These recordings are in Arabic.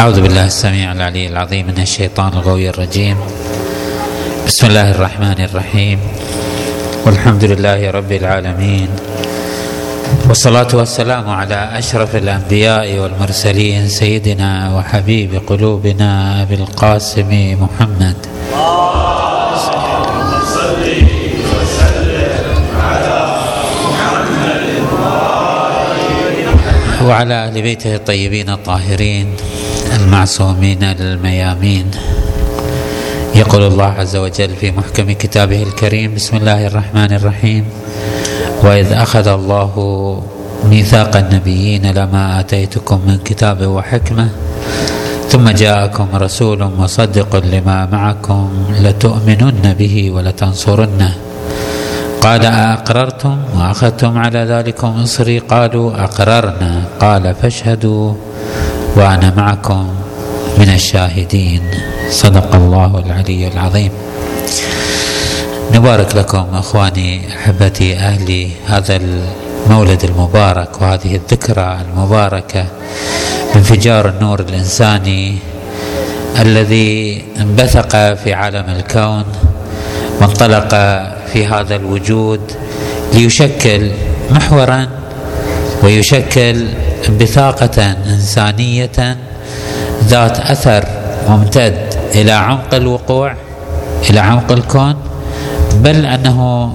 أعوذ بالله السميع العلي العظيم من الشيطان الغوي الرجيم. بسم الله الرحمن الرحيم. والحمد لله رب العالمين. والصلاة والسلام على أشرف الأنبياء والمرسلين سيدنا وحبيب قلوبنا أبي القاسم محمد. وعلى أهل بيته الطيبين الطاهرين. المعصومين الميامين يقول الله عز وجل في محكم كتابه الكريم بسم الله الرحمن الرحيم. وإذ أخذ الله ميثاق النبيين لما آتيتكم من كتاب وحكمة ثم جاءكم رسول مصدق لما معكم لتؤمنن به ولتنصرنه. قال أأقررتم؟ وأخذتم على ذلكم إصري؟ قالوا أقررنا. قال فاشهدوا. وأنا معكم من الشاهدين. صدق الله العلي العظيم. نبارك لكم إخواني أحبتي أهلي هذا المولد المبارك وهذه الذكرى المباركة انفجار النور الإنساني الذي انبثق في عالم الكون وانطلق في هذا الوجود ليشكل محورا ويشكل بثاقة إنسانية ذات أثر ممتد إلى عمق الوقوع إلى عمق الكون بل أنه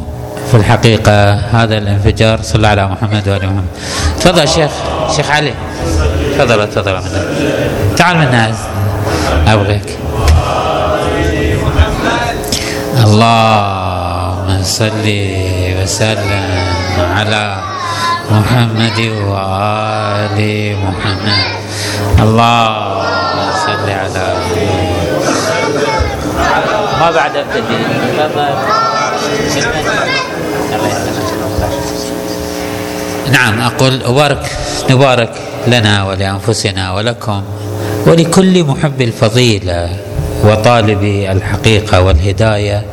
في الحقيقة هذا الانفجار صلى على محمد وآل محمد. تفضل شيخ شيخ علي. تفضل تفضل. تعال من الناس أبغيك. اللهم صل وسلم على محمد وآل محمد. اللهم صل على ما بعد ابتدي نعم أقول أبارك نبارك لنا ولأنفسنا ولكم ولكل محب الفضيلة وطالب الحقيقة والهداية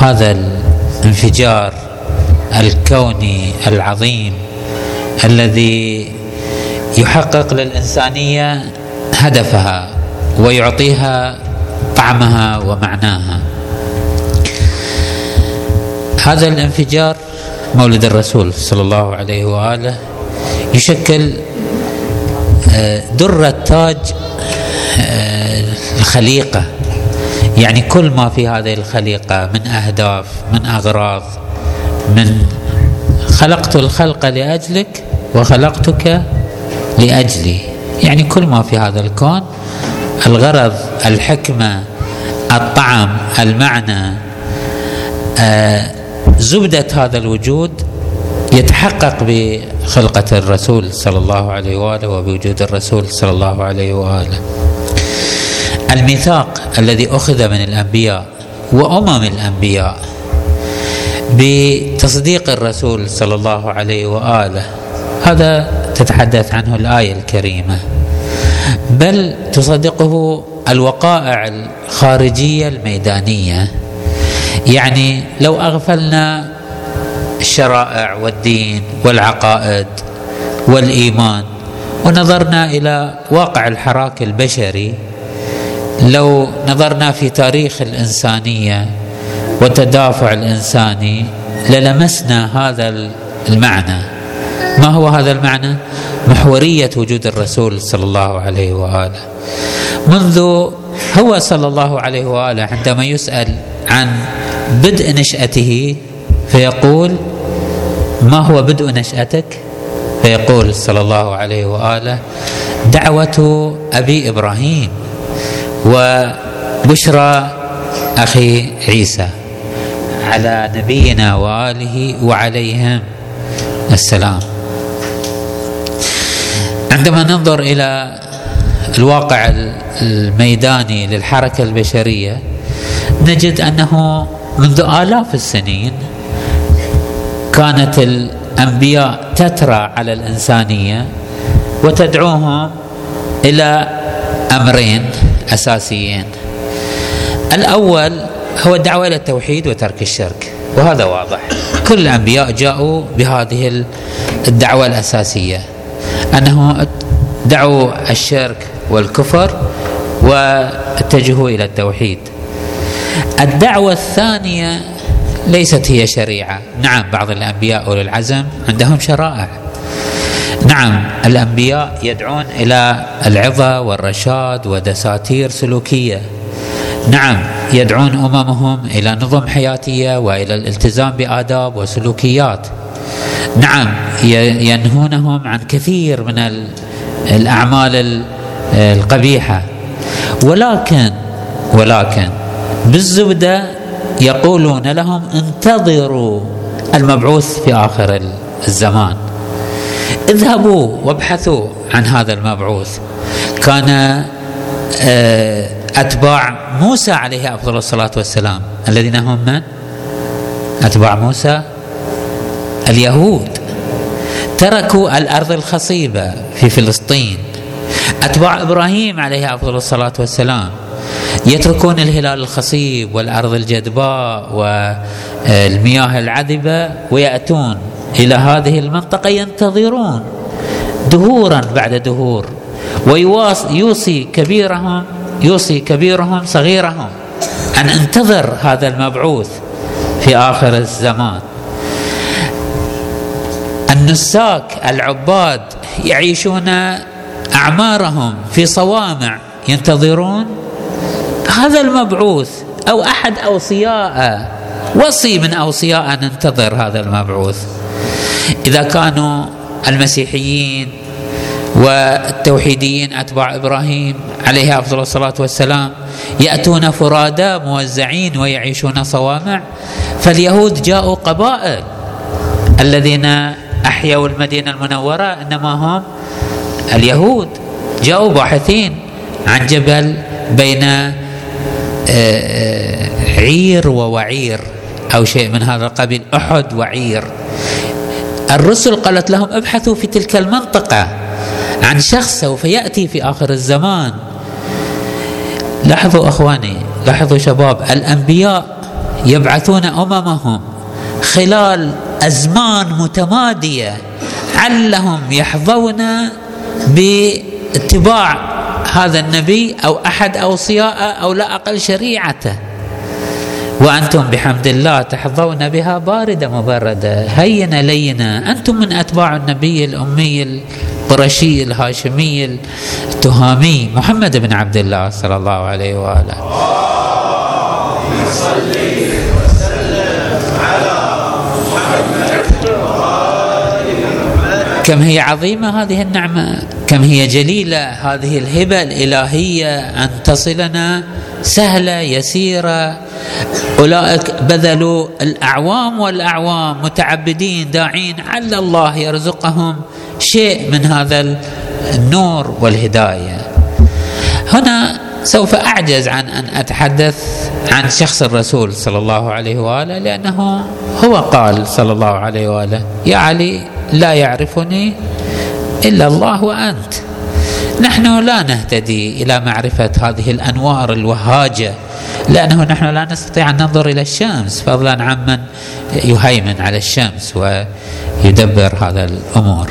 هذا الانفجار الكوني العظيم. الذي يحقق للإنسانية هدفها ويعطيها طعمها ومعناها. هذا الانفجار مولد الرسول صلى الله عليه وآله يشكل آه، درة تاج آه، الخليقة. يعني كل ما في هذه الخليقة من أهداف من أغراض من خلقت الخلق لأجلك وخلقتك لأجلي. يعني كل ما في هذا الكون الغرض الحكمة الطعم المعنى آه زبدة هذا الوجود يتحقق بخلقة الرسول صلى الله عليه وآله وبوجود الرسول صلى الله عليه وآله. الميثاق الذي أخذ من الأنبياء وأمم الأنبياء بتصديق الرسول صلى الله عليه وآله هذا تتحدث عنه الآية الكريمة. بل تصدقه الوقائع الخارجية الميدانية. يعني لو أغفلنا الشرائع والدين والعقائد والإيمان ونظرنا إلى واقع الحراك البشري لو نظرنا في تاريخ الإنسانية والتدافع الإنساني للمسنا هذا المعنى. ما هو هذا المعنى؟ محورية وجود الرسول صلى الله عليه وآله. منذ هو صلى الله عليه وآله عندما يسأل عن بدء نشأته فيقول ما هو بدء نشأتك؟ فيقول صلى الله عليه وآله دعوة أبي إبراهيم وبشرى أخي عيسى على نبينا وآله وعليهم السلام. عندما ننظر إلى الواقع الميداني للحركة البشرية نجد أنه منذ آلاف السنين كانت الأنبياء تترى على الإنسانية وتدعوهم إلى أمرين أساسيين. الأول هو الدعوة إلى التوحيد وترك الشرك وهذا واضح. كل الأنبياء جاءوا بهذه الدعوة الأساسية. أنه دعوا الشرك والكفر واتجهوا إلى التوحيد. الدعوة الثانية ليست هي شريعة. نعم بعض الأنبياء اولي العزم عندهم شرائع. نعم الأنبياء يدعون إلى العظة والرشاد ودساتير سلوكية. نعم يدعون أممهم إلى نظم حياتية وإلى الالتزام بآداب وسلوكيات. نعم ينهونهم عن كثير من الأعمال القبيحة. ولكن ولكن بالزبدة يقولون لهم انتظروا المبعوث في آخر الزمان. اذهبوا وابحثوا عن هذا المبعوث. كان آه، أتباع موسى عليه أفضل الصلاة والسلام. الذين هم من؟ أتباع موسى اليهود تركوا الأرض الخصيبة في فلسطين. أتباع إبراهيم عليه أفضل الصلاة والسلام. يتركون الهلال الخصيب والأرض الجدباء والمياه العذبة ويأتون إلى هذه المنطقة ينتظرون دهورا بعد دهور. ويوصي كبيرهم يوصي كبيرهم صغيرهم أن انتظر هذا المبعوث في آخر الزمان. النساك العباد يعيشون أعمارهم في صوامع ينتظرون هذا المبعوث أو أحد أوصياء. وصي من أوصياء ننتظر هذا المبعوث. إذا كانوا المسيحيين والتوحيديين أتباع إبراهيم عليه أفضل الصلاة والسلام يأتون فرادى موزعين ويعيشون صوامع فاليهود جاءوا قبائل الذين احيوا المدينة المنورة إنما هم اليهود. جاءوا باحثين عن جبل بين آه، آه، عير ووعير أو شيء من هذا القبيل أحد وعير. الرسل قالت لهم ابحثوا في تلك المنطقة عن شخص سوف يأتي في آخر الزمان. لاحظوا أخواني لاحظوا شباب الأنبياء يبعثون أممهم خلال أزمان متمادية علهم يحظون باتباع هذا النبي أو أحد أوصياءه أو لا أقل شريعته. وأنتم بحمد الله تحظون بها باردة مبردة هينة لينة. أنتم من أتباع النبي الأمي القرشي الهاشمي التهامي محمد بن عبد الله صلى الله عليه وآله. كم هي عظيمة هذه النعمة؟ كم هي جليلة هذه الهبة الإلهية أن تصلنا سهلة يسيرة. أولئك بذلوا الأعوام والأعوام متعبدين داعين على الله يرزقهم شيء من هذا النور والهداية. هنا سوف أعجز عن أن أتحدث عن شخص الرسول صلى الله عليه وآله لأنه هو قال صلى الله عليه وآله يا علي لا يعرفني إلا الله وأنت. نحن لا نهتدي إلى معرفة هذه الأنوار الوهاجة لأنه نحن لا نستطيع أن ننظر إلى الشمس. فضلا عمن يهيمن على الشمس ويدبر هذا الأمور.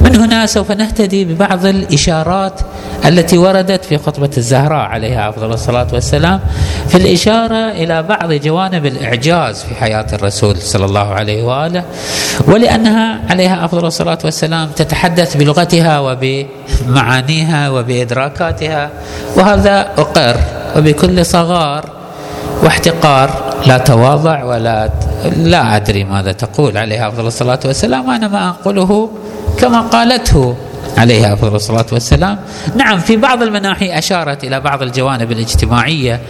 من هنا سوف نهتدي ببعض الإشارات التي وردت في خطبة الزهراء عليها أفضل الصلاة والسلام في الإشارة إلى بعض جوانب الإعجاز في حياة الرسول صلى الله عليه وآله ولأنها عليها أفضل الصلاة والسلام تتحدث بلغتها وبمعانيها وبإدراكاتها وهذا أقر وبكل صغار واحتقار لا تواضع ولا لا أدري ماذا تقول عليها أفضل الصلاة والسلام وأنا ما أقوله كما قالته عليه أفضل الصلاة والسلام. نعم في بعض المناحي أشارت إلى بعض الجوانب الاجتماعية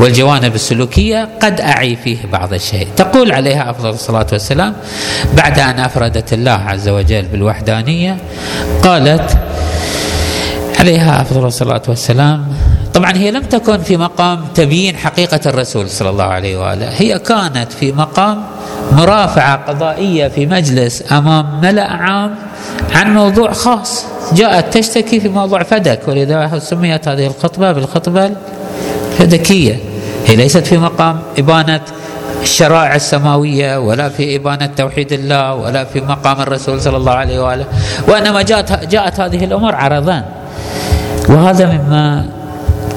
والجوانب السلوكية. قد أعي فيه بعض الشيء. تقول عليها أفضل الصلاة والسلام بعد أن أفردت الله عز وجل بالوحدانية قالت عليها أفضل الصلاة والسلام طبعا هي لم تكن في مقام تبيين حقيقة الرسول صلى الله عليه وآله. هي كانت في مقام مرافعة قضائية في مجلس أمام ملأ عام عن موضوع خاص. جاءت تشتكي في موضوع فدك ولذا سميت هذه الخطبة بالخطبة الفدكية. هي ليست في مقام إبانة الشرائع السماوية ولا في إبانة توحيد الله ولا في مقام الرسول صلى الله عليه وآله. وإنما جاءت, جاءت هذه الأمور عرضان وهذا مما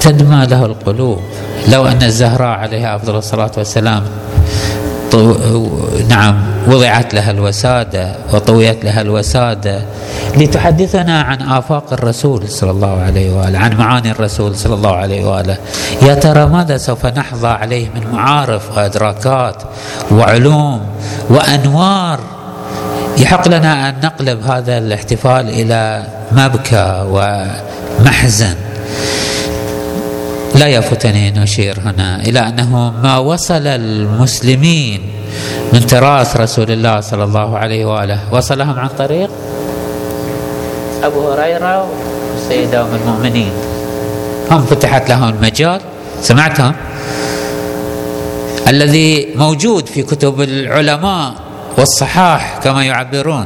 تدمى له القلوب. لو أن الزهراء عليها أفضل الصلاة والسلام نعم وضعت لها الوسادة وطويت لها الوسادة. لتحدثنا عن آفاق الرسول صلى الله عليه وآله عن معاني الرسول صلى الله عليه وآله. يا ترى ماذا سوف نحظى عليه من معارف وإدراكات وعلوم وأنوار؟ يحق لنا أن نقلب هذا الاحتفال إلى مبكى ومحزن. لا يفوتني ان اشير هنا إلى أنه ما وصل المسلمين من تراث رسول الله صلى الله عليه وآله. وصلهم عن طريق أبو هريرة والسيده أم المؤمنين. هم فتحت لهم المجال سمعتهم. الذي موجود في كتب العلماء والصحاح كما يعبرون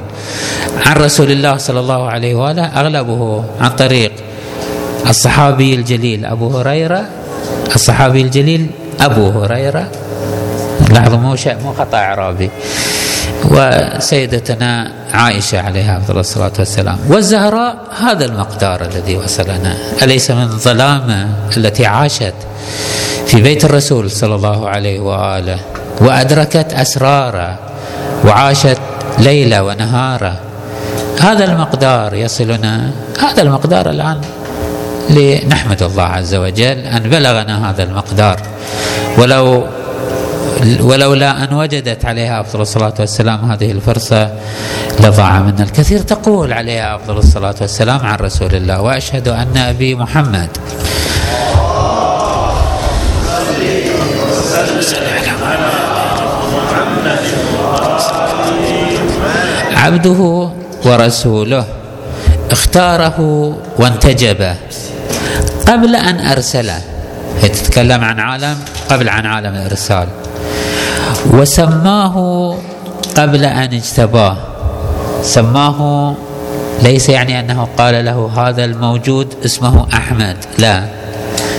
عن رسول الله صلى الله عليه وآله أغلبه عن طريق الصحابي الجليل أبو هريرة الصحابي الجليل أبو هريرة. لاحظوا مو مو خطأ إعرابي. وسيدتنا عائشة عليها أفضل الصلاة والسلام. والزهراء هذا المقدار الذي وصلنا أليس من الظلامة التي عاشت في بيت الرسول صلى الله عليه وآله وأدركت أسراره وعاشت ليلة ونهارة. هذا المقدار يصلنا هذا المقدار الآن لنحمد الله عز وجل أن بلغنا هذا المقدار. ولو ولولا أن وجدت عليها أفضل الصلاة والسلام هذه الفرصة لضاع منا الكثير تقول عليها أفضل الصلاة والسلام عن رسول الله وأشهد أن أبي محمد. عبده ورسوله اختاره وانتجبه. قبل أن أرسله. هي تتكلم عن عالم قبل عن عالم الإرسال. وسماه قبل أن اجتباه. سماه ليس يعني أنه قال له هذا الموجود اسمه أحمد لا.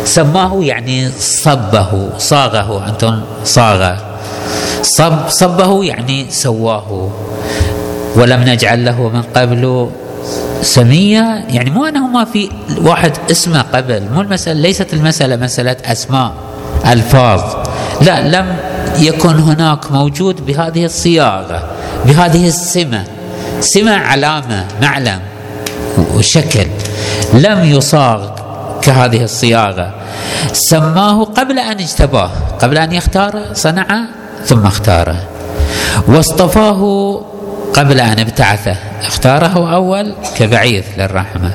سماه يعني صبه صاغه أنتم صاغة. صب صبه يعني سواه. ولم نجعل له من قبل سمية يعني مو أنه ما في واحد اسمه قبل مو المسألة ليست المسألة مسألة أسماء ألفاظ. لا لم يكن هناك موجود بهذه الصياغة بهذه السمة. سمة علامة معلم وشكل. لم يصاغ كهذه الصياغة. سماه قبل أن اجتباه قبل أن يختاره صنعه ثم اختاره. واصطفاه قبل أن ابتعثه اختاره أول كبعيث للرحمة.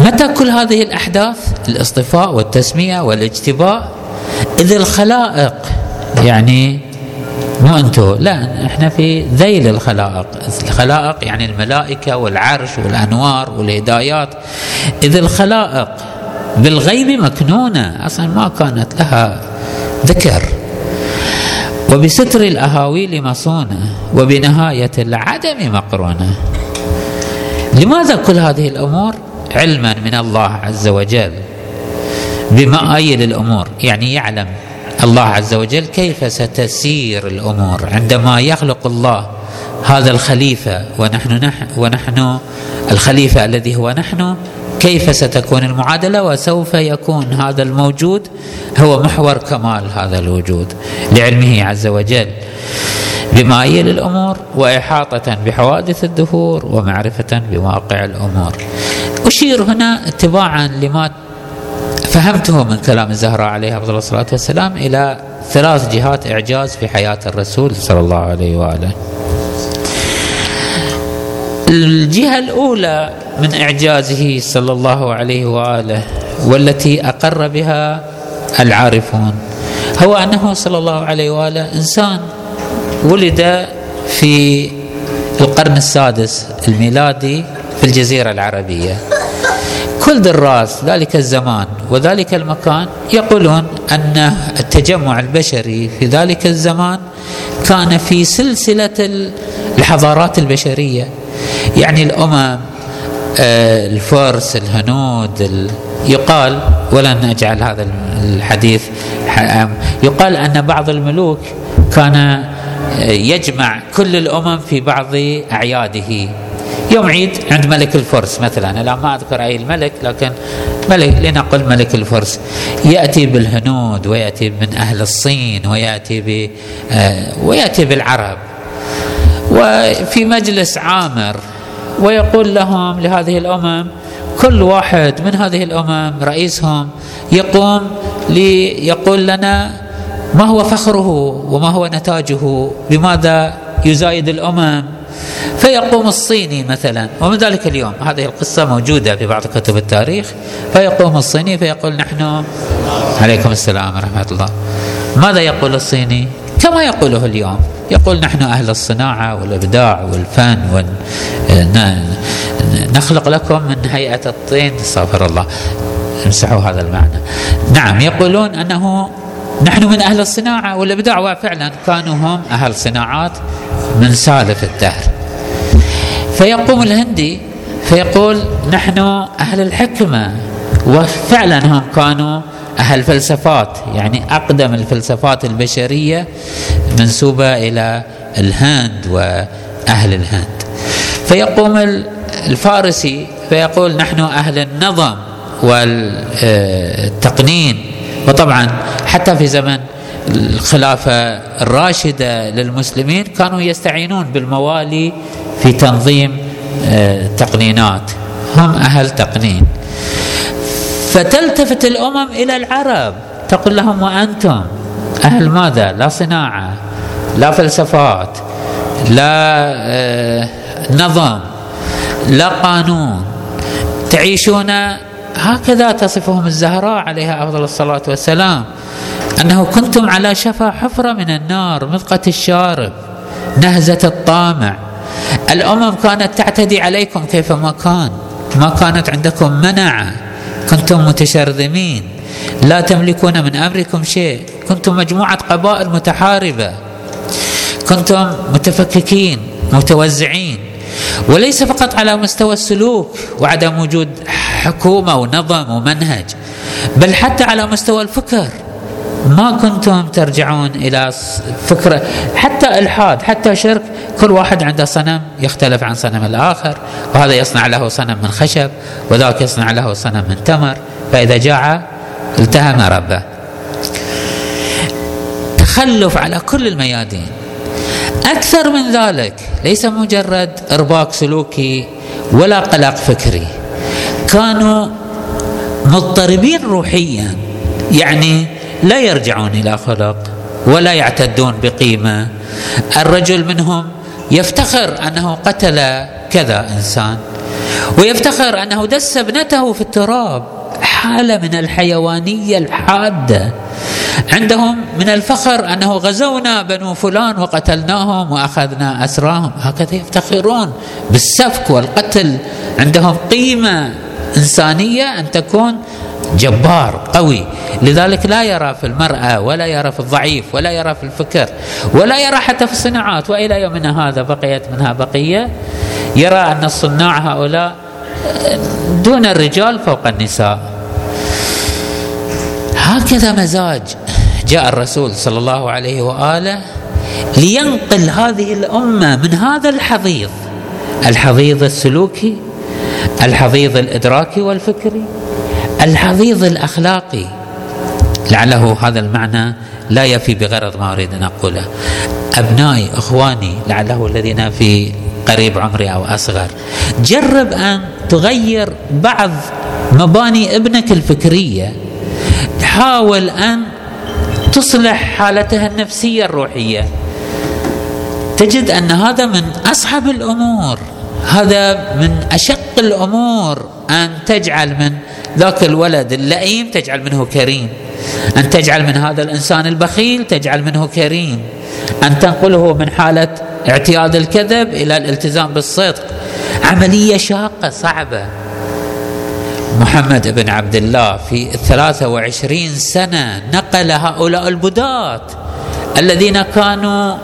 متى كل هذه الأحداث؟ الاصطفاء والتسمية والاجتباء. إذ الخلائق يعني مو أنتم لا إحنا في ذيل الخلائق. الخلائق يعني الملائكة والعرش والأنوار والهدايات. إذ الخلائق بالغيب مكنونة أصلا ما كانت لها ذكر. وبستر الأهاويل مصونة وبنهاية العدم مقرونة. لماذا كل هذه الأمور علما من الله عز وجل؟ بمآيل الأمور يعني يعلم الله عز وجل كيف ستسير الأمور عندما يخلق الله هذا الخليفة ونحن نحن ونحن الخليفة الذي هو نحن كيف ستكون المعادلة وسوف يكون هذا الموجود هو محور كمال هذا الوجود لعلمه عز وجل بمآيل الأمور وإحاطة بحوادث الدهور ومعرفة بواقع الأمور. أشير هنا اتباعا لما فهمته من كلام الزهراء عليه أفضل الصلاة والسلام إلى ثلاث جهات إعجاز في حياة الرسول صلى الله عليه وآله. الجهة الأولى من إعجازه صلى الله عليه وآله والتي أقر بها العارفون هو أنه صلى الله عليه وآله إنسان ولد في القرن السادس الميلادي في الجزيرة العربية. كل دراس ذلك الزمان وذلك المكان يقولون أن التجمع البشري في ذلك الزمان كان في سلسلة الحضارات البشرية. يعني الأمم آه، الفرس الهنود يقال ولن اجعل هذا الحديث يقال أن بعض الملوك كان آه، يجمع كل الأمم في بعض أعياده. يوم عيد عند ملك الفرس مثلا. الآن ما أذكر أي الملك لكن ملك لنقل ملك الفرس. يأتي بالهنود ويأتي من أهل الصين ويأتي ب آه، ويأتي بالعرب. وفي مجلس عامر ويقول لهم لهذه الأمم كل واحد من هذه الأمم رئيسهم يقوم ليقول لنا ما هو فخره وما هو نتاجه بماذا يزايد الأمم؟ فيقوم الصيني مثلا ومن ذلك اليوم هذه القصة موجودة في بعض كتب التاريخ. فيقوم الصيني فيقول نحن عليكم السلام ورحمة الله. ماذا يقول الصيني؟ كما يقوله اليوم. يقول نحن أهل الصناعة والإبداع والفن نخلق لكم من هيئة الطين استغفر الله. امسحوا هذا المعنى. نعم يقولون أنه نحن من أهل الصناعة والإبداع وفعلا كانوا هم أهل صناعات من سالف الدهر. فيقوم الهندي فيقول نحن أهل الحكمة وفعلا هم كانوا أهل فلسفات يعني أقدم الفلسفات البشرية منسوبة إلى الهند وأهل الهند. فيقوم الفارسي فيقول نحن أهل النظم والتقنين. وطبعا حتى في زمن الخلافة الراشدة للمسلمين كانوا يستعينون بالموالي في تنظيم آه، تقنينات. هم أهل تقنين. فتلتفت الأمم إلى العرب. تقول لهم وأنتم؟ أهل ماذا؟ لا صناعة لا فلسفات لا آه، نظم لا قانون. تعيشون هكذا تصفهم الزهراء عليها أفضل الصلاة والسلام. أنه كنتم على شفا حفرة من النار مذقه الشارب نهزة الطامع. الأمم كانت تعتدي عليكم كيفما كان. ما كانت عندكم منعه كنتم متشرذمين لا تملكون من أمركم شيء. كنتم مجموعة قبائل متحاربة. كنتم متفككين متوزعين. وليس فقط على مستوى السلوك وعدم وجود حكومة ونظم ومنهج بل حتى على مستوى الفكر. ما كنتم ترجعون إلى فكرة حتى إلحاد حتى شرك كل واحد عنده صنم يختلف عن صنم الآخر وهذا يصنع له صنم من خشب وذاك يصنع له صنم من تمر فإذا جاع التهم ربه. تخلف على كل الميادين. أكثر من ذلك ليس مجرد إرباك سلوكي ولا قلق فكري. كانوا مضطربين روحيا يعني لا يرجعون إلى خلق ولا يعتدون بقيمة. الرجل منهم يفتخر أنه قتل كذا إنسان ويفتخر أنه دس ابنته في التراب حالة من الحيوانية الحادة. عندهم من الفخر أنه غزونا بنو فلان وقتلناهم وأخذنا اسراهم هكذا يفتخرون بالسفك والقتل. عندهم قيمة إنسانية أن تكون جبار قوي. لذلك لا يرى في المرأة ولا يرى في الضعيف ولا يرى في الفكر ولا يرى حتى في الصناعات. وإلى يومنا هذا بقيت منها بقية. يرى أن الصناع هؤلاء دون الرجال فوق النساء. هكذا مزاج جاء الرسول صلى الله عليه وآله لينقل هذه الأمة من هذا الحضيض الحضيض السلوكي الحضيض الإدراكي والفكري. الحضيض الأخلاقي. لعله هذا المعنى لا يفي بغرض ما أريد أن أقوله. أبنائي إخواني لعله الذين في قريب عمري أو أصغر. جرب أن تغير بعض مباني ابنك الفكرية. حاول أن تصلح حالته النفسية الروحية. تجد أن هذا من أصعب الأمور. هذا من أشق الأمور أن تجعل من ذاك الولد اللئيم تجعل منه كريم. أن تجعل من هذا الإنسان البخيل تجعل منه كريم. أن تنقله من حالة اعتياد الكذب إلى الالتزام بالصدق. عملية شاقة صعبة. محمد بن عبد الله في الثلاثة وعشرين سنة نقل هؤلاء البداة الذين كانوا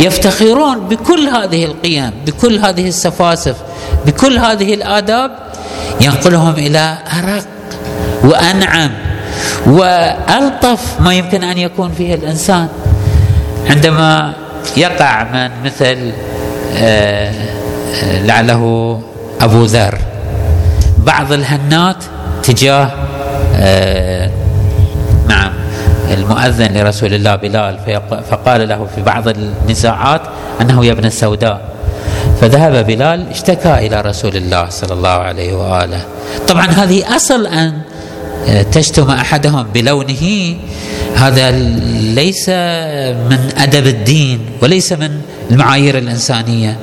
يفتخرون بكل هذه القيم بكل هذه السفاسف بكل هذه الآداب ينقلهم إلى أرق وأنعم. وألطف ما يمكن أن يكون فيه الإنسان. عندما يقع من مثل آه، آه، لعله أبو ذر. بعض الهنات تجاه آه نعم المؤذن لرسول الله بلال فقال له في بعض النزاعات أنه يا ابن السوداء. فذهب بلال اشتكى إلى رسول الله صلى الله عليه وآله. طبعا هذه أصل أن تشتم أحدهم بلونه. هذا ليس من أدب الدين وليس من المعايير الإنسانية.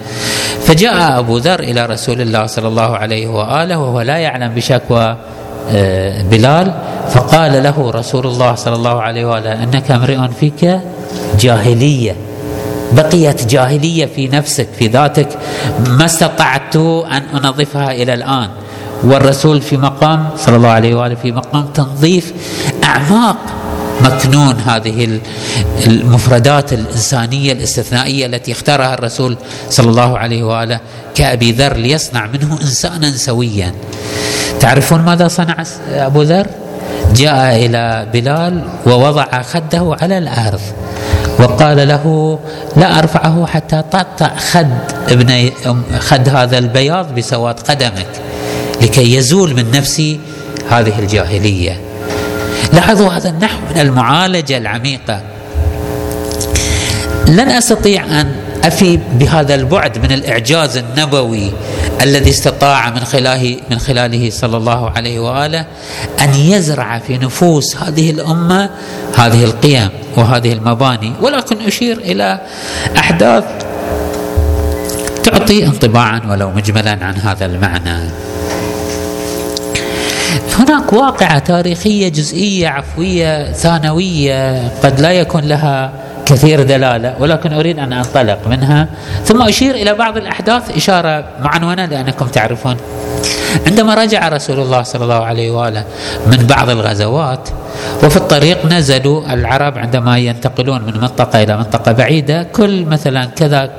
فجاء أبو ذر إلى رسول الله صلى الله عليه وآله وهو لا يعلم بشكوى آه، بلال فقال له رسول الله صلى الله عليه وآله إنك امرئ فيك جاهلية. بقيت جاهلية في نفسك في ذاتك ما استطعت أن أنظفها إلى الآن والرسول في مقام صلى الله عليه وآله في مقام تنظيف أعماق مكنون هذه المفردات الإنسانية الاستثنائية التي اختارها الرسول صلى الله عليه وآله كأبي ذر ليصنع منه إنسانا سويا. تعرفون ماذا صنع أبو ذر؟ جاء إلى بلال ووضع خده على الأرض وقال له لا أرفعه حتى تقطع خد ابن خد هذا البياض بسواد قدمك لكي يزول من نفسي هذه الجاهلية. لاحظوا هذا النحو من المعالجة العميقة. لن أستطيع أن أفي بهذا البعد من الإعجاز النبوي الذي استطاع من خلاله من خلاله صلى الله عليه وآله أن يزرع في نفوس هذه الأمة هذه القيم وهذه المباني ولكن أشير إلى أحداث تعطي انطباعا ولو مجملا عن هذا المعنى. هناك واقعة تاريخية جزئية عفوية ثانوية قد لا يكون لها كثير دلالة ولكن أريد أن أنطلق منها. ثم أشير إلى بعض الأحداث إشارة معنونة لأنكم تعرفون. عندما رجع رسول الله صلى الله عليه وآله من بعض الغزوات وفي الطريق نزلوا العرب عندما ينتقلون من منطقة إلى منطقة بعيدة كل مثلا كذا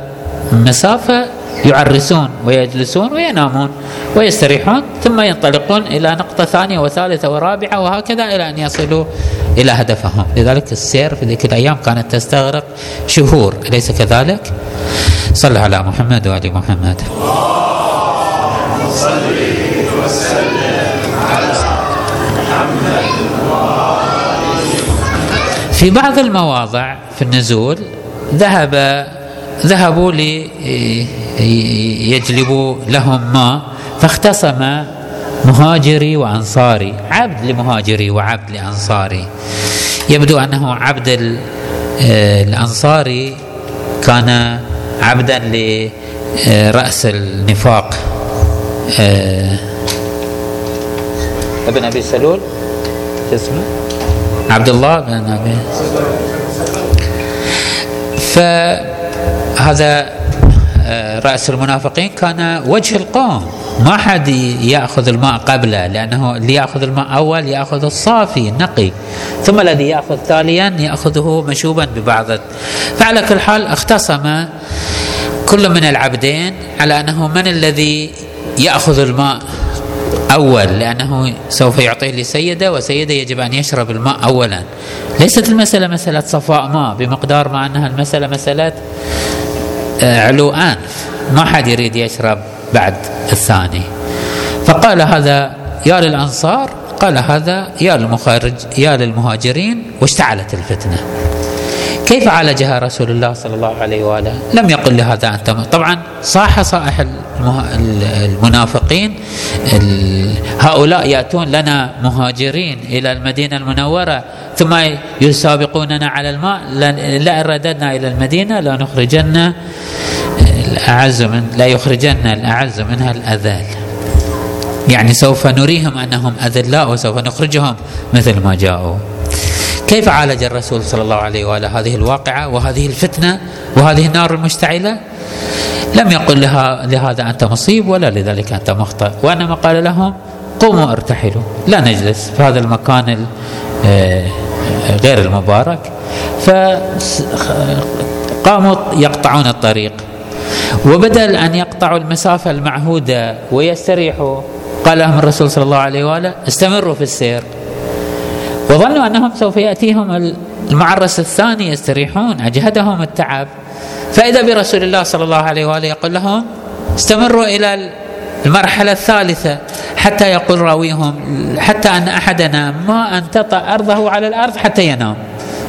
مسافة يعرسون ويجلسون وينامون ويستريحون ثم ينطلقون إلى نقطة ثانية وثالثة ورابعة وهكذا إلى أن يصلوا إلى هدفهم، لذلك السير في ذيك الأيام كانت تستغرق شهور، أليس كذلك؟ صلى على محمد وآل محمد. صل وسلم على محمد في بعض المواضع في النزول ذهب ذهبوا ليجلبوا لهم ماء فاختصم مهاجري وأنصاري. عبد لمهاجري وعبد لأنصاري. يبدو أنه عبد الأنصاري كان عبدا لراس النفاق. ابن أبي سلول. اسمه؟ عبد الله بن أبي. فهذا آه، رأس المنافقين كان وجه القوم. ما حد يأخذ الماء قبله لأنه اللي يأخذ الماء أول يأخذ الصافي النقي. ثم الذي يأخذ تاليا يأخذه مشوبا ببعض. فعلى كل حال اختصم كل من العبدين على أنه من الذي يأخذ الماء أول؟ لأنه سوف يعطيه لسيده وسيده يجب أن يشرب الماء اولا. ليست المسألة مسألة صفاء ماء بمقدار ما أنها المسألة مسألة آه، علو آنف. ما حد يريد يشرب. بعد الثاني فقال هذا يا للأنصار قال هذا يا للمخارج يا للمهاجرين واشتعلت الفتنة كيف عالجها رسول الله صلى الله عليه وآله؟ لم يقل لهذا انت طبعا صاح صائح المنافقين هؤلاء يأتون لنا مهاجرين إلى المدينة المنورة ثم يسابقوننا على الماء لا رددنا إلى المدينة لا نخرجن الأعز من لا يخرجن الأعز منها الأذل. يعني سوف نريهم أنهم أذلاء وسوف نخرجهم مثل ما جاءوا. كيف عالج الرسول صلى الله عليه وآله هذه الواقعة وهذه الفتنة وهذه النار المشتعلة؟ لم يقل لها لهذا أنت مصيب ولا لذلك أنت مخطئ. وإنما قال لهم قوموا ارتحلوا لا نجلس في هذا المكان آه، غير المبارك. فقاموا يقطعون الطريق. وبدل أن يقطعوا المسافة المعهودة ويستريحوا قال لهم الرسول صلى الله عليه وآله استمروا في السير. وظنوا أنهم سوف يأتيهم المعرس الثاني يستريحون أجهدهم التعب. فإذا برسول الله صلى الله عليه وآله يقول لهم استمروا إلى المرحلة الثالثة حتى يقول راويهم حتى أن أحدنا ما أن تطأ أرضه على الأرض حتى ينام.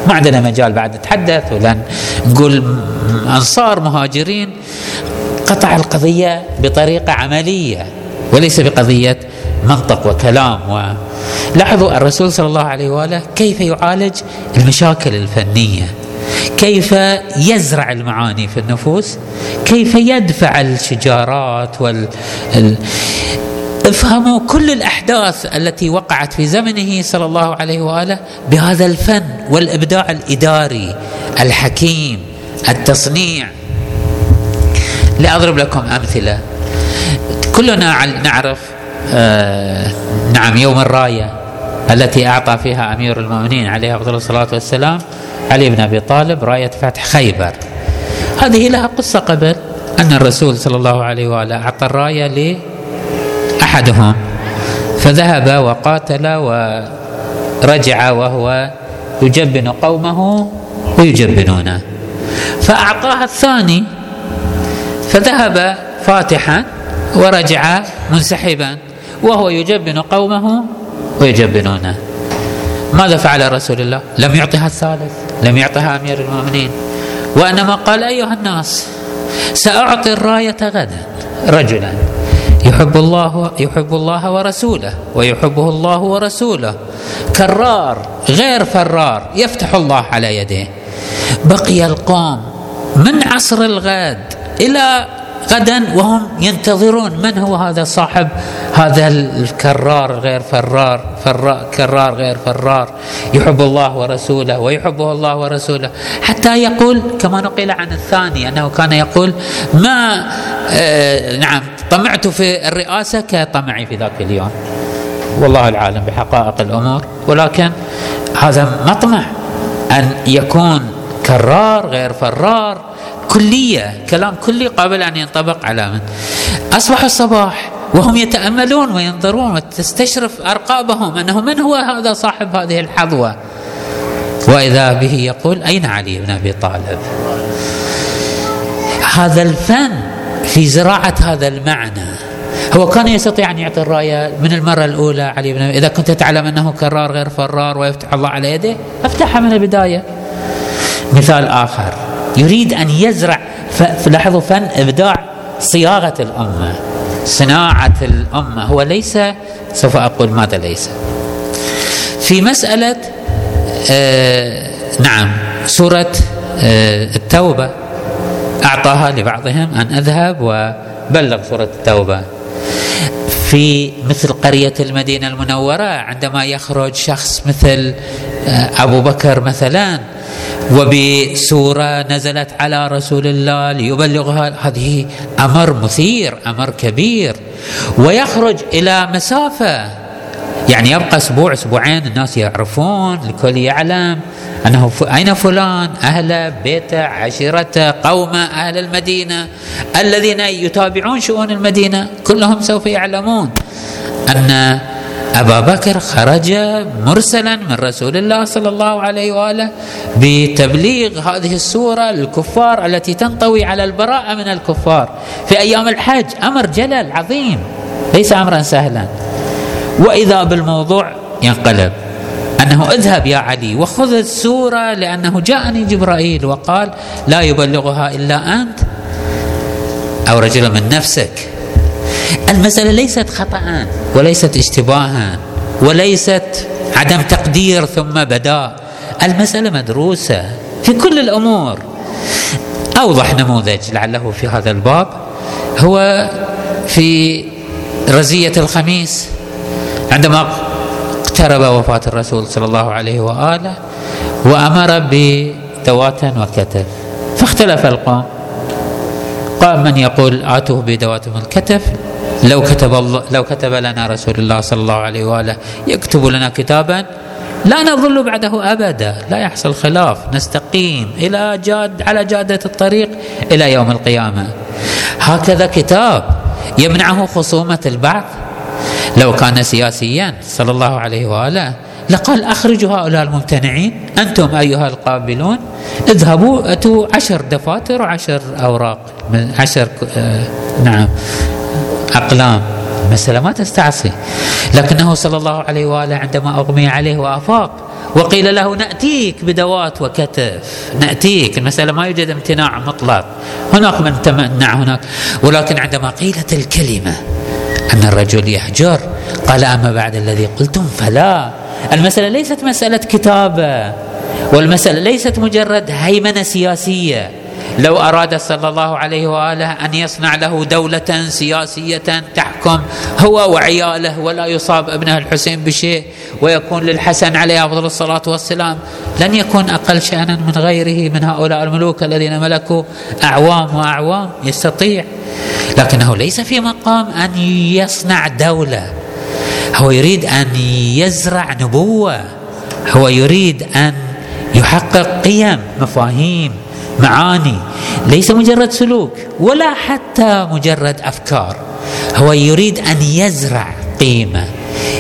ما عندنا مجال بعد نتحدث ولا نقول أنصار مهاجرين قطع القضية بطريقة عملية وليس بقضية منطق وكلام و لاحظوا الرسول صلى الله عليه وآله كيف يعالج المشاكل الفنية؟ كيف يزرع المعاني في النفوس؟ كيف يدفع الشجارات وال افهموا كل الأحداث التي وقعت في زمنه صلى الله عليه وآله بهذا الفن والإبداع الإداري الحكيم التصنيع. لاضرب لكم أمثلة. كلنا نعرف آه نعم يوم الراية التي أعطى فيها أمير المؤمنين عليه افضل الصلاة والسلام علي بن أبي طالب راية فتح خيبر. هذه لها قصة قبل أن الرسول صلى الله عليه وآله أعطى الراية لاحدهم فذهب وقاتل ورجع وهو يجبن قومه ويجبنونه. فاعطاها الثاني فذهب فاتحا ورجع منسحبا وهو يجبن قومه ويجبنونه. ماذا فعل رسول الله؟ لم يعطها الثالث لم يعطها أمير المؤمنين. وأنما قال أيها الناس سأعطي الراية غدا رجلا. يحب الله يحب الله ورسوله ويحبه الله ورسوله. كرار غير فرار يفتح الله على يديه. بقي القوم من عصر الغد إلى غدا وهم ينتظرون من هو هذا صاحب هذا الكرار غير فرار فرار كرار غير فرار. يحب الله ورسوله ويحبه الله ورسوله. حتى يقول كما نقل عن الثاني أنه كان يقول ما آه نعم طمعت في الرئاسة كطمعي في ذاك اليوم. والله العالم بحقائق الأمور. ولكن هذا مطمع أن يكون كرار غير فرار كلية كلام كلي قابل أن ينطبق على من. أصبح الصباح وهم يتأملون وينظرون وتستشرف أرقابهم أنه من هو هذا صاحب هذه الحظوة. وإذا به يقول أين علي بن أبي طالب؟ هذا الفن في زراعة هذا المعنى. هو كان يستطيع أن يعطي الراية من المرة الأولى علي بن إذا كنت تعلم أنه كرار غير فرار ويفتح الله على يده افتحها من البداية. مثال آخر. يريد أن يزرع لاحظوا فن إبداع صياغة الأمة صناعة الأمة. هو ليس سوف أقول ماذا ليس. في مسألة آه نعم سورة آه التوبة. أعطاها لبعضهم أن أذهب وبلغ سورة التوبة. في مثل قرية المدينة المنورة عندما يخرج شخص مثل آه أبو بكر مثلا وبسورة نزلت على رسول الله ليبلغها هذه أمر مثير أمر كبير ويخرج إلى مسافة. يعني يبقى أسبوع أسبوعين الناس يعرفون الكل يعلم أنه أين فلان؟ اهله بيته عشيرته قومه أهل المدينة. الذين يتابعون شؤون المدينة كلهم سوف يعلمون أن أبا بكر خرج مرسلا من رسول الله صلى الله عليه وآله بتبليغ هذه السورة للكفار التي تنطوي على البراءة من الكفار. في أيام الحج أمر جلل عظيم. ليس أمرا سهلا. وإذا بالموضوع ينقلب. أنه اذهب يا علي وخذ السورة لأنه جاءني جبرائيل وقال لا يبلغها إلا أنت أو رجل من نفسك. المسألة ليست خطأ وليست اشتباها وليست عدم تقدير ثم بداء المسألة مدروسة في كل الأمور. أوضح نموذج لعله في هذا الباب. هو في رزية الخميس. عندما اقترب وفاة الرسول صلى الله عليه وآله وأمر بدوات وكتف فاختلف القوم. قام من يقول آتوه بدوات الكتف لو كتب الله لو كتب لنا رسول الله صلى الله عليه وآله يكتب لنا كتابا لا نظل بعده أبدا لا يحصل خلاف نستقيم إلى جاد على جادة الطريق إلى يوم القيامة. هكذا كتاب يمنعه خصومة البعض لو كان سياسيا صلى الله عليه وآله لقال أخرجوا هؤلاء الممتنعين أنتم أيها القابلون اذهبوا أتوا عشر دفاتر وعشر أوراق من عشر آه نعم أقلام المسألة ما تستعصي. لكنه صلى الله عليه وآله عندما أغمي عليه وأفاق وقيل له نأتيك بدوات وكتف نأتيك المسألة ما يوجد امتناع مطلق. هناك من تمنع هناك ولكن عندما قيلت الكلمة أن الرجل يهجر. قال أما بعد الذي قلتم؟ فلا. المسألة ليست مسألة كتابة والمسألة ليست مجرد هيمنة سياسية. لو أراد صلى الله عليه وآله أن يصنع له دولة سياسية تحكم هو وعياله ولا يصاب ابنه الحسين بشيء ويكون للحسن عليه أفضل الصلاة والسلام لن يكون أقل شأنا من غيره من هؤلاء الملوك الذين ملكوا أعوام وأعوام يستطيع. لكنه ليس في مقام أن يصنع دولة. هو يريد أن يزرع نبوة. هو يريد أن يحقق قيم مفاهيم معاني. ليس مجرد سلوك ولا حتى مجرد أفكار. هو يريد أن يزرع قيمة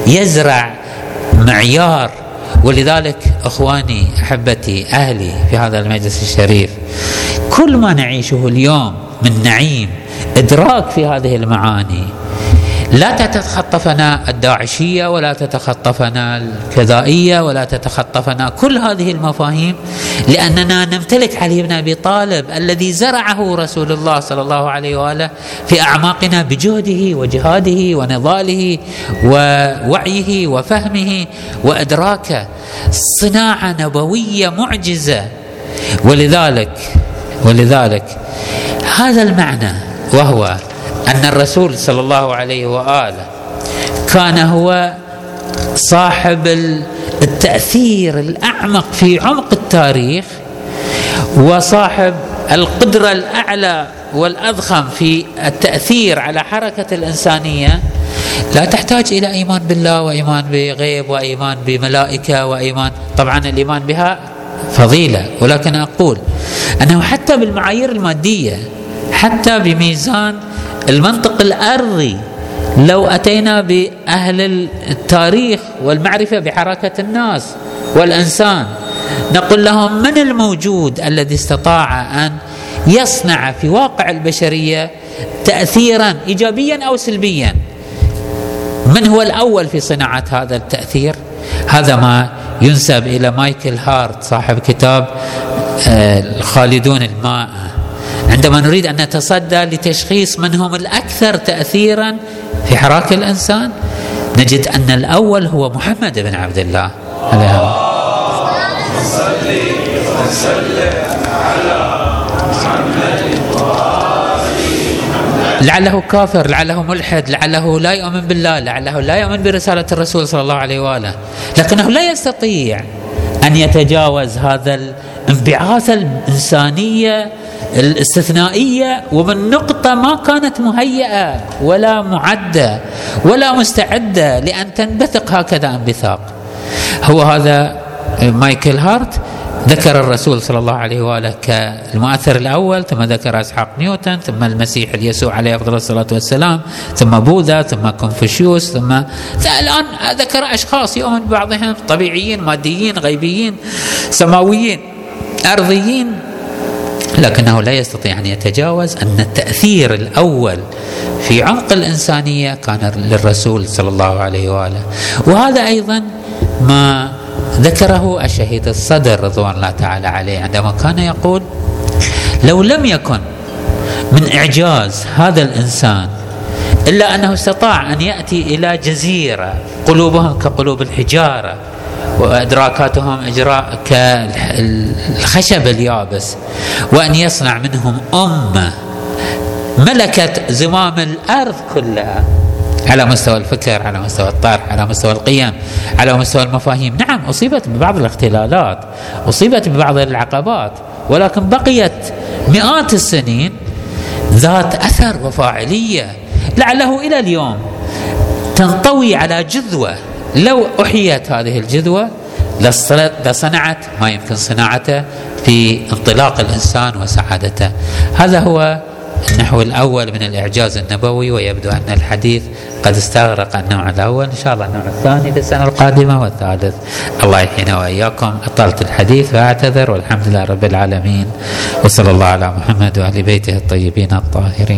يزرع معيار. ولذلك إخواني أحبتي أهلي في هذا المجلس الشريف كل ما نعيشه اليوم من نعيم إدراك في هذه المعاني لا تتخطفنا الداعشية ولا تتخطفنا الكذائية ولا تتخطفنا كل هذه المفاهيم لأننا نمتلك علي بن أبي طالب الذي زرعه رسول الله صلى الله عليه وآله في أعماقنا بجهده وجهاده ونضاله ووعيه وفهمه وإدراكه. صناعة نبوية معجزة. ولذلك ولذلك هذا المعنى وهو أن الرسول صلى الله عليه وآله كان هو صاحب التأثير الأعمق في عمق التاريخ وصاحب القدرة الأعلى والأضخم في التأثير على حركة الإنسانية. لا تحتاج إلى إيمان بالله وإيمان بغيب وإيمان بملائكة وإيمان. طبعا الإيمان بها فضيلة ولكن أقول أنه حتى بالمعايير المادية حتى بميزان المنطق الأرضي. لو أتينا بأهل التاريخ والمعرفة بحركة الناس والإنسان نقول لهم من الموجود الذي استطاع أن يصنع في واقع البشرية تاثيرا ايجابيا أو سلبيا؟ من هو الأول في صناعة هذا التأثير؟ هذا ما ينسب إلى مايكل هارت صاحب كتاب آه، الخالدون الماء. عندما نريد أن نتصدى لتشخيص من هم الأكثر تاثيرا في حراك الإنسان نجد أن الأول هو محمد بن عبد الله. عليه لعله كافر لعله ملحد لعله لا يؤمن بالله لعله لا يؤمن برسالة الرسول صلى الله عليه وآله. لكنه لا يستطيع أن يتجاوز هذا الانبعاث الإنسانية الاستثنائية ومن نقطه ما كانت مهيئة ولا معدة ولا مستعدة لأن تنبثق هكذا انبثاق. هو هذا مايكل هارت ذكر الرسول صلى الله عليه وآله كالمؤثر الأول ثم ذكر إسحاق نيوتن ثم المسيح اليسوع عليه أفضل الصلاة والسلام ثم بوذا ثم كونفوشيوس ثم الآن ذكر أشخاص يؤمن ببعضهم طبيعيين ماديين غيبيين سماويين أرضيين. لكنه لا يستطيع أن يتجاوز أن التأثير الأول في عمق الإنسانية كان للرسول صلى الله عليه وآله. وهذا أيضا ما ذكره الشهيد الصدر رضوان الله تعالى عليه عندما كان يقول لو لم يكن من إعجاز هذا الإنسان إلا أنه استطاع أن يأتي إلى جزيرة قلوبهم كقلوب الحجارة وأدراكاتهم إجراء كالخشب اليابس وأن يصنع منهم أمة ملكت زمام الأرض كلها على مستوى الفكر على مستوى الطرح على مستوى القيم على مستوى المفاهيم. نعم أصيبت ببعض الاختلالات أصيبت ببعض العقبات ولكن بقيت مئات السنين ذات أثر وفاعلية. لعله إلى اليوم تنطوي على جذوة لو أحيت هذه الجذوة لصنعت ما يمكن صناعته في انطلاق الإنسان وسعادته. هذا هو النحو الأول من الإعجاز النبوي ويبدو أن الحديث قد استغرق النوع الأول. إن شاء الله النوع الثاني في السنة القادمة والثالث. الله يحيينا وإياكم. أطلت الحديث فأعتذر والحمد لله رب العالمين. وصلى الله على محمد وآل بيته الطيبين الطاهرين.